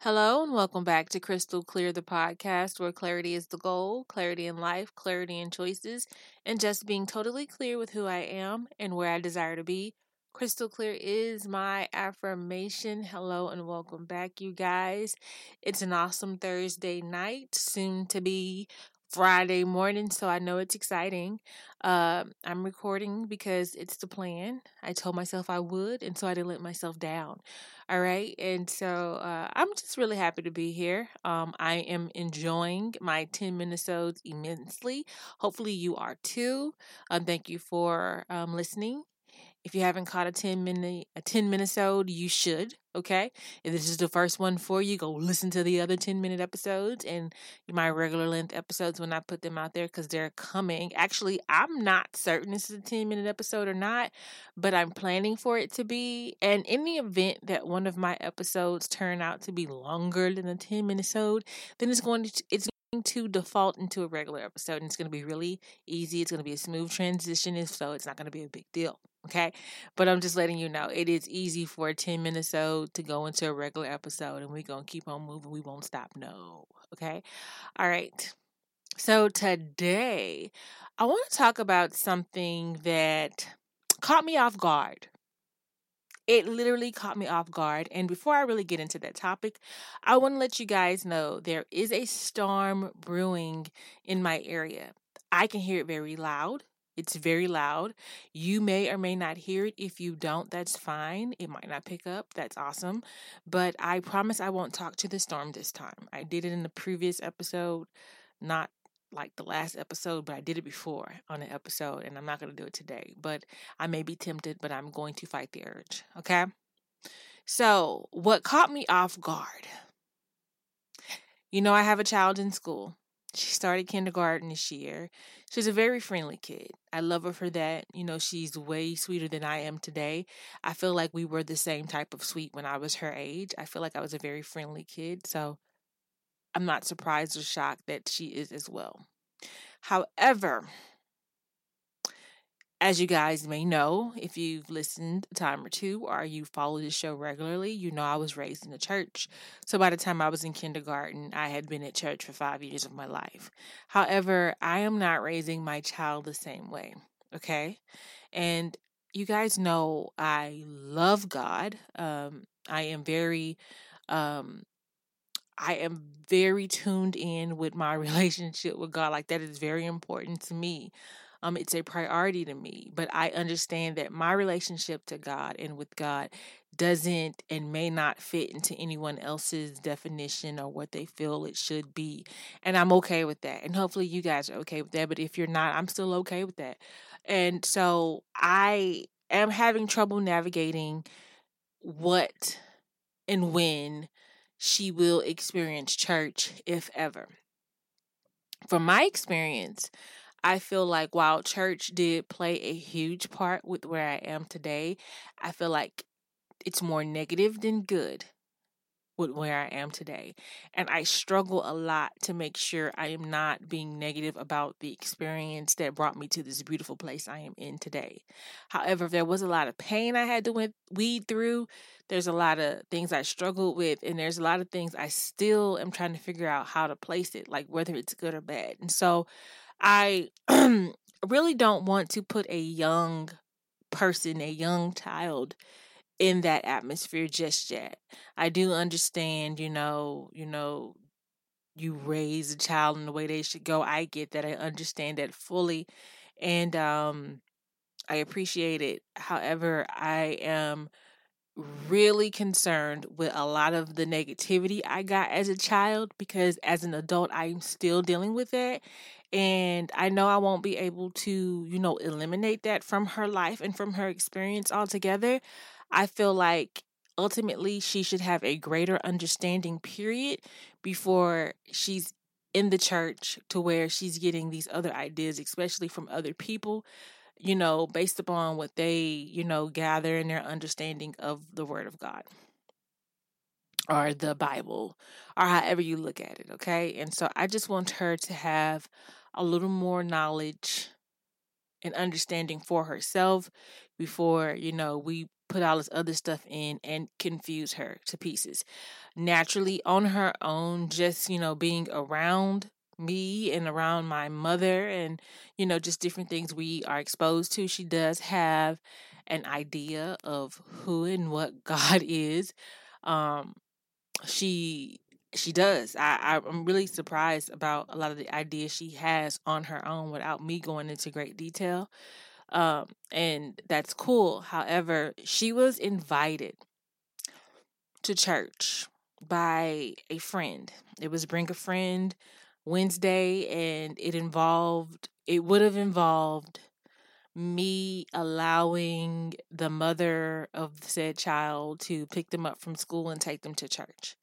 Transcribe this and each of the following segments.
Hello and welcome back to Crystal Clear, the podcast where clarity is the goal, clarity in life, clarity in choices, and just being totally clear with who I am and where I desire to be. Crystal clear is my affirmation. Hello and welcome back, you guys. It's an awesome Thursday night, soon to be Friday morning, so I know it's exciting. Uh, I'm recording because it's the plan. I told myself I would, and so I didn't let myself down. All right, and so uh, I'm just really happy to be here. Um, I am enjoying my 10 minisodes immensely. Hopefully, you are too. Um, thank you for um, listening. If you haven't caught a 10 minute a 10 minisode, you should, okay? If this is the first one for you, go listen to the other 10 minute episodes and my regular length episodes when I put them out there cuz they're coming. Actually, I'm not certain this is a 10 minute episode or not, but I'm planning for it to be. And in the event that one of my episodes turn out to be longer than a 10 minisode, then it's going to it's to default into a regular episode and it's going to be really easy. It's going to be a smooth transition, and so it's not going to be a big deal. Okay. But I'm just letting you know it is easy for a 10 minute episode to go into a regular episode and we're going to keep on moving. We won't stop. No. Okay. All right. So today I want to talk about something that caught me off guard. It literally caught me off guard. And before I really get into that topic, I want to let you guys know there is a storm brewing in my area. I can hear it very loud. It's very loud. You may or may not hear it. If you don't, that's fine. It might not pick up. That's awesome. But I promise I won't talk to the storm this time. I did it in the previous episode, not like the last episode, but I did it before on an episode, and I'm not going to do it today. But I may be tempted, but I'm going to fight the urge. Okay? So, what caught me off guard? You know, I have a child in school. She started kindergarten this year. She's a very friendly kid. I love her for that. You know, she's way sweeter than I am today. I feel like we were the same type of sweet when I was her age. I feel like I was a very friendly kid. So I'm not surprised or shocked that she is as well. However, as you guys may know, if you've listened a time or two or you follow the show regularly, you know I was raised in the church. So by the time I was in kindergarten, I had been at church for five years of my life. However, I am not raising my child the same way. Okay. And you guys know I love God. Um, I am very um, I am very tuned in with my relationship with God. Like that is very important to me um, it's a priority to me. But I understand that my relationship to God and with God doesn't and may not fit into anyone else's definition or what they feel it should be. And I'm okay with that. And hopefully you guys are okay with that. But if you're not, I'm still okay with that. And so I am having trouble navigating what and when she will experience church, if ever. From my experience, I feel like while church did play a huge part with where I am today, I feel like it's more negative than good with where I am today. And I struggle a lot to make sure I am not being negative about the experience that brought me to this beautiful place I am in today. However, there was a lot of pain I had to weed through. There's a lot of things I struggled with, and there's a lot of things I still am trying to figure out how to place it, like whether it's good or bad. And so I really don't want to put a young person, a young child in that atmosphere just yet. I do understand, you know, you know, you raise a child in the way they should go. I get that. I understand that fully. And um I appreciate it. However, I am really concerned with a lot of the negativity I got as a child because as an adult I'm still dealing with that and I know I won't be able to, you know, eliminate that from her life and from her experience altogether. I feel like ultimately she should have a greater understanding, period, before she's in the church to where she's getting these other ideas, especially from other people, you know, based upon what they, you know, gather in their understanding of the Word of God or the Bible or however you look at it, okay? And so I just want her to have a little more knowledge and understanding for herself before, you know, we put all this other stuff in and confuse her to pieces. Naturally, on her own, just, you know, being around me and around my mother and, you know, just different things we are exposed to, she does have an idea of who and what God is. Um, she she does. I, I'm really surprised about a lot of the ideas she has on her own without me going into great detail. Um, and that's cool. However, she was invited to church by a friend. It was Bring a Friend Wednesday, and it involved, it would have involved me allowing the mother of said child to pick them up from school and take them to church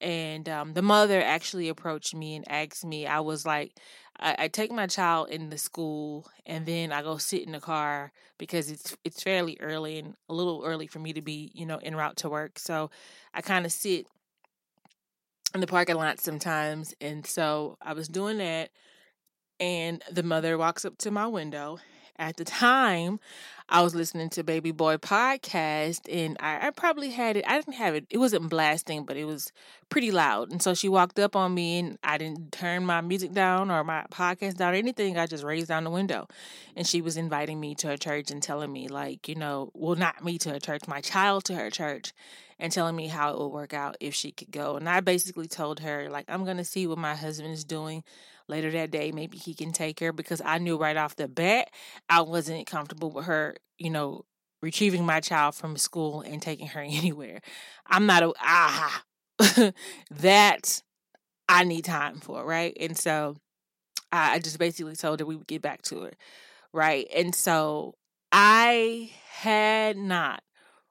and um, the mother actually approached me and asked me i was like I, I, take my child in the school and then i go sit in the car because it's it's fairly early and a little early for me to be you know en route to work. So i kind of sit in the parking lot sometimes and so i was doing that and the mother walks up to my window at the time I was listening to Baby Boy podcast and I, I, probably had it I didn't have it it wasn't blasting but it was pretty loud. And so she walked up on me and I didn't turn my music down or my podcast down or anything I just raised down the window. And she was inviting me to her church and telling me like you know well not me to her church my child to her church and telling me how it would work out if she could go. And I basically told her like I'm to see what my husband is doing later that day. Maybe he can take her because I knew right off the bat I wasn't comfortable with her, you know, retrieving my child from school and taking her anywhere. I'm not a ah that I need time for, right? And so I, I just basically told her we would get back to her, right? And so I had not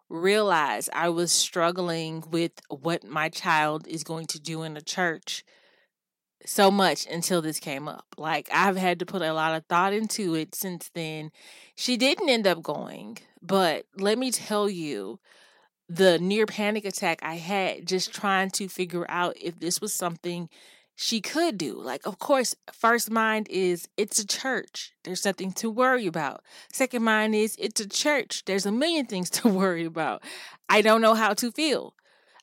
realized I was struggling with what my child is going to do in the church so much until this came up. Like I've had to put a lot of thought into it since then. She didn't end up going, but let me tell you the near panic attack I had just trying to figure out if this was something she could do. Like, of course, first mind is it's a church. There's nothing to worry about. Second mind is it's a church. There's a million things to worry about. I don't know how to feel.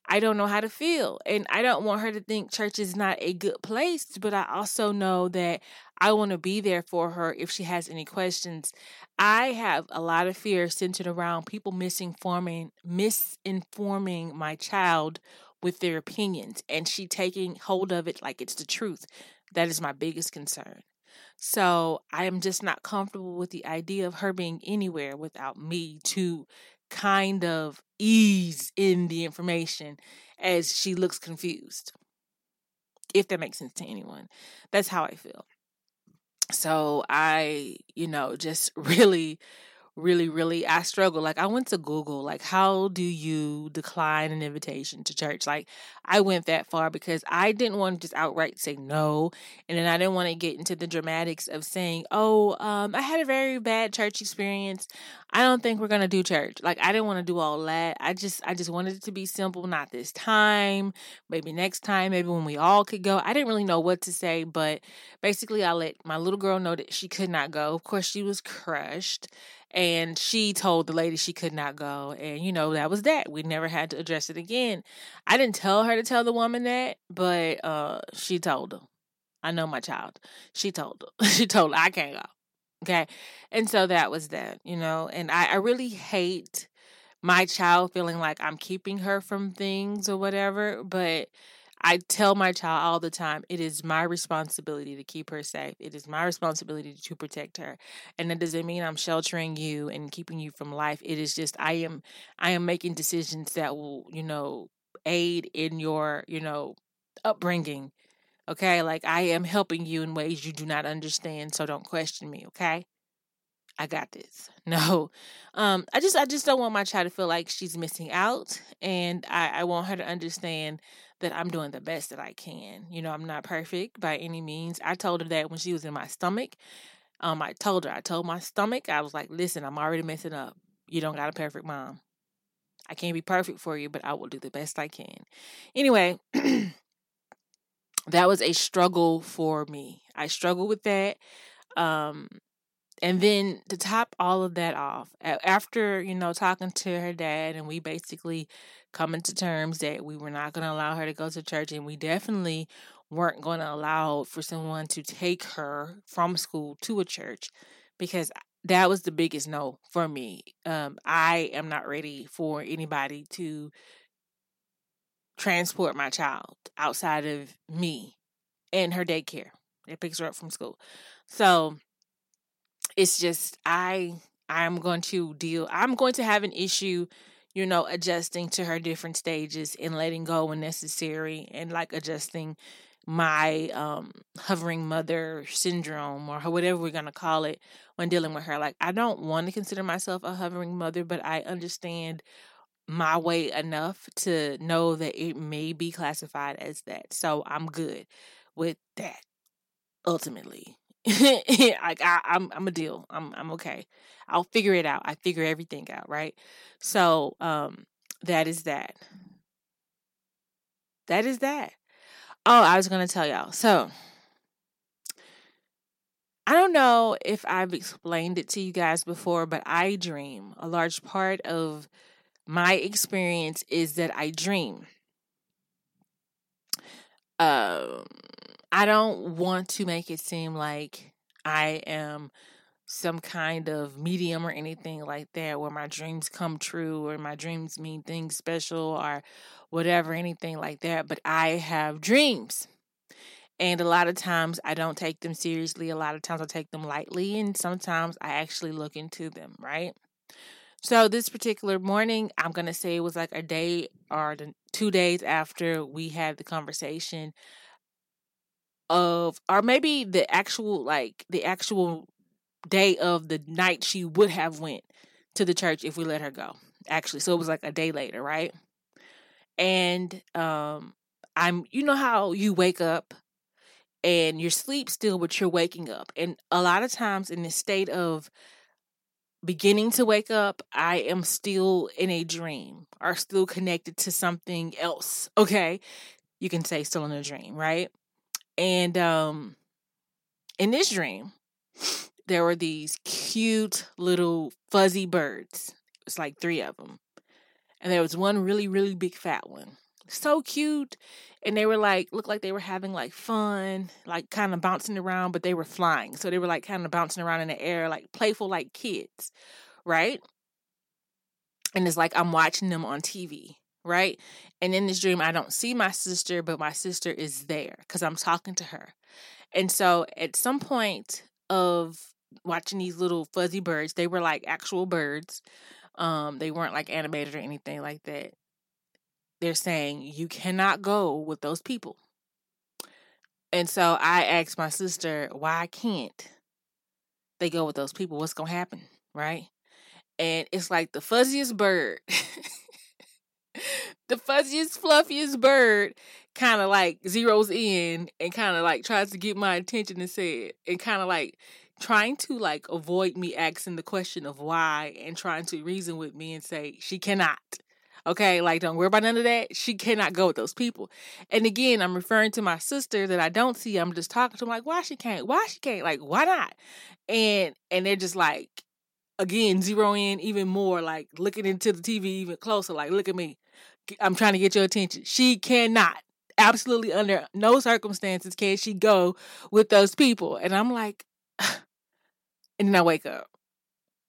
I don't know how to feel. And I don't want her to think church is not a good place, but I also know that I want to be there for her if she has any questions. I have a lot of fear centered around people misinforming misinforming my child with their opinions and she taking hold of it like it's the truth. That is my biggest concern. So I am just not comfortable with the idea of her being anywhere without me to kind of ease in the information as she looks confused. If that makes sense to anyone. That's how I feel. So I, you know, just really really, really, I struggle. Like, I went to Google, like, how do you decline an invitation to church? Like, I went that far because I didn't want to just outright say no. And then I didn't want to get into the dramatics of saying, oh, um, I had a very bad church experience. I don't think we're going to do church. Like, I didn't want to do all that. I just, I just wanted it to be simple, not this time, maybe next time, maybe when we all could go. I didn't really know what to say, but basically, I let my little girl know that she could not go. Of course, she was crushed and she told the lady she could not go and you know that was that we never had to address it again. I didn't tell her to tell the woman that but uh she told her i know my child. She told her she told her i can't go. Okay? And so that was that you know? And i i really hate my child feeling like i'm keeping her from things or whatever but I tell my child all the time, it is my responsibility to keep her safe. It is my responsibility to protect her. And that doesn't mean I'm sheltering you and keeping you from life. It is just I am I am making decisions that will, you know, aid in your, you know, upbringing. Okay? Like I am helping you in ways you do not understand, so don't question me, okay? I got this. No. Um, I just I just don't want my child to feel like she's missing out. And I, I want her to understand that I'm doing the best that I can. You know, I'm not perfect by any means. I told her that when she was in my stomach. Um, I told her, I told my stomach, I was like, listen, I'm already messing up. You don't got a perfect mom. I can't be perfect for you, but I will do the best I can. Anyway, that was a struggle for me. I struggle with that. Um, and then to top all of that off, after, you know, talking to her dad and we basically coming to terms that we were not going to allow her to go to church and we definitely weren't going to allow for someone to take her from school to a church because that was the biggest no for me. Um, I am not ready for anybody to transport my child outside of me and her daycare that picks her up from school. So it's just I I'm going to deal I'm going to have an issue, you know, adjusting to her different stages and letting go when necessary and like adjusting my um hovering mother syndrome or whatever we're going to call it when dealing with her. Like I don't want to consider myself a hovering mother, but I understand my way enough to know that it may be classified as that. So I'm good with that ultimately. like I, I'm I'm a deal. I'm I'm okay. I'll figure it out. I figure everything out, right? So um that is that. That is that. Oh, I was gonna tell y'all. So I don't know if I've explained it to you guys before, but I dream. A large part of my experience is that I dream. Um I don't want to make it seem like I am some kind of medium or anything like that where my dreams come true or my dreams mean things special or whatever, anything like that. But I have dreams. And a lot of times I don't take them seriously. A lot of times I take them lightly. And sometimes I actually look into them, right? So this particular morning, I'm going to say it was like a day or two days after we had the conversation of or maybe the actual like the actual day of the night she would have went to the church if we let her go actually so it was like a day later right? And um i'm you know how you wake up and you're sleep still but you're waking up and a lot of times in this state of beginning to wake up i am still in a dream or still connected to something else okay? You can say still in a dream right and um in this dream, there were these cute little fuzzy birds. It was like three of them. And there was one really, really big fat one. So cute. And they were like, looked like they were having like fun, like kind of bouncing around, but they were flying. So they were like kind of bouncing around in the air, like playful, like kids. Right. And it's like I'm watching them on TV right? And in this dream, I don't see my sister, but my sister is there because I'm talking to her. And so at some point of watching these little fuzzy birds, they were like actual birds. Um, they weren't like animated or anything like that. They're saying, You cannot go with those people. And so I asked my sister, Why can't they go with those people? What's going to happen? Right? And it's like the fuzziest bird the fuzziest, fluffiest bird kind of like zeroes in and kind of like tries to get my attention and say it and kind of like trying to like avoid me asking the question of why and trying to reason with me and say she cannot okay? Like don't worry about none of that. She cannot go with those people. And again i'm referring to my sister that i don't see. I'm just talking to them like why she can't? Why she can't? Like why not? And and they're just like again zero in even more like looking into the tv even closer like look at me I'm trying to get your attention. She cannot, absolutely under no circumstances can she go with those people. And I'm like, and then I wake up.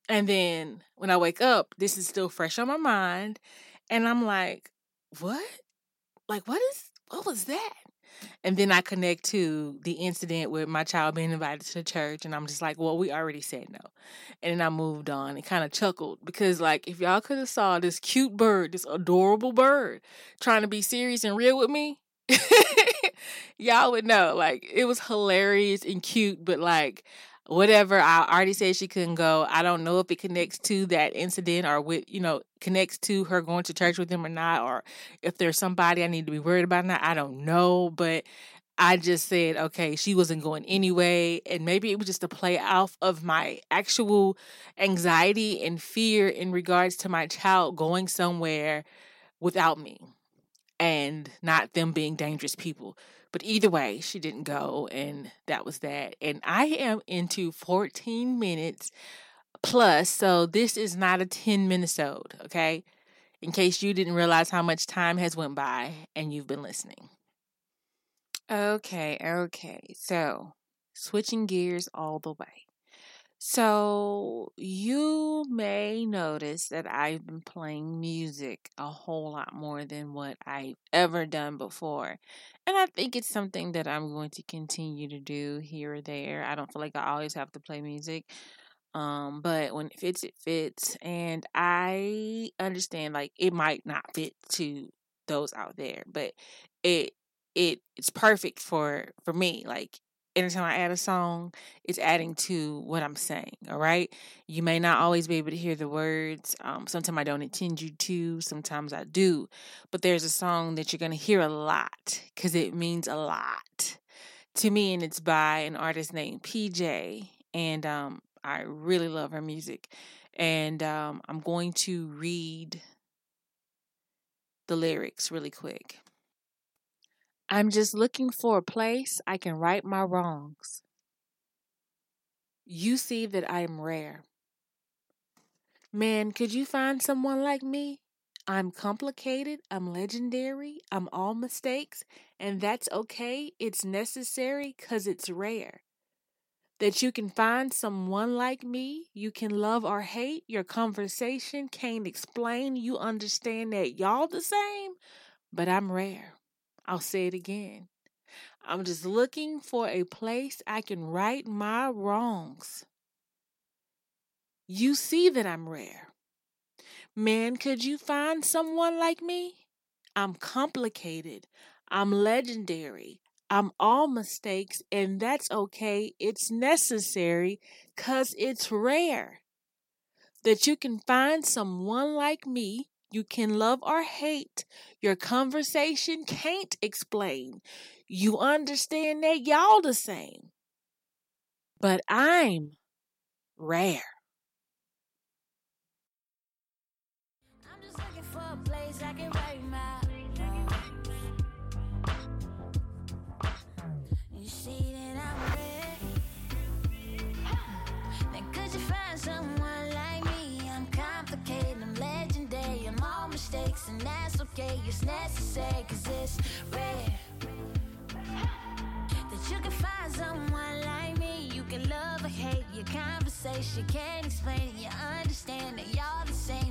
And then when I wake up, this is still fresh on my mind. And I'm like, what? Like, what is, what was that? And then I connect to the incident with my child being invited to church, and I'm just like, well, we already said no. And then I moved on and kind of chuckled because, like, if y'all could have saw this cute bird, this adorable bird, trying to be serious and real with me, y'all would know. Like, it was hilarious and cute, but like, whatever. I already said she couldn't go. I don't know if it connects to that incident or with, you know, connects to her going to church with him or not, or if there's somebody I need to be worried about or not. I don't know. But I just said, okay, she wasn't going anyway. And maybe it was just a play off of my actual anxiety and fear in regards to my child going somewhere without me. and not them being dangerous people. But either way, she didn't go, and that was that. And I am into 14 minutes plus, so this is not a 10 minute okay? In case you didn't realize how much time has went by and you've been listening. Okay, okay. So, switching gears all the way. So, you may notice that I've been playing music a whole lot more than what I've ever done before. And I think it's something that I'm going to continue to do here or there. I don't feel like I always have to play music. Um, but when it fits, it fits. And I understand like it might not fit to those out there, but it it it's perfect for for me. Like anytime I add a song, it's adding to what I'm saying. All right. You may not always be able to hear the words. Um, sometimes I don't intend you to, sometimes I do. But there's a song that you're going to hear a lot because it means a lot to me. And it's by an artist named PJ. And um, I really love her music. And um, I'm going to read the lyrics really quick. I'm just looking for a place I can right my wrongs. You see that I am rare. Man, could you find someone like me? I'm complicated, I'm legendary, I'm all mistakes, and that's okay. It's necessary because it's rare. That you can find someone like me, you can love or hate, your conversation can't explain, you understand that y'all the same, but I'm rare. I'll say it again. I'm just looking for a place I can right my wrongs. You see that I'm rare. Man, could you find someone like me? I'm complicated. I'm legendary. I'm all mistakes, and that's okay. It's necessary because it's rare that you can find someone like me you can love or hate. Your conversation can't explain. You understand that y'all the same. But I'm rare. and that's okay, it's necessary, cause it's rare that you can find someone like me. You can love or hate, your conversation can't explain, it. you understand that y'all the same.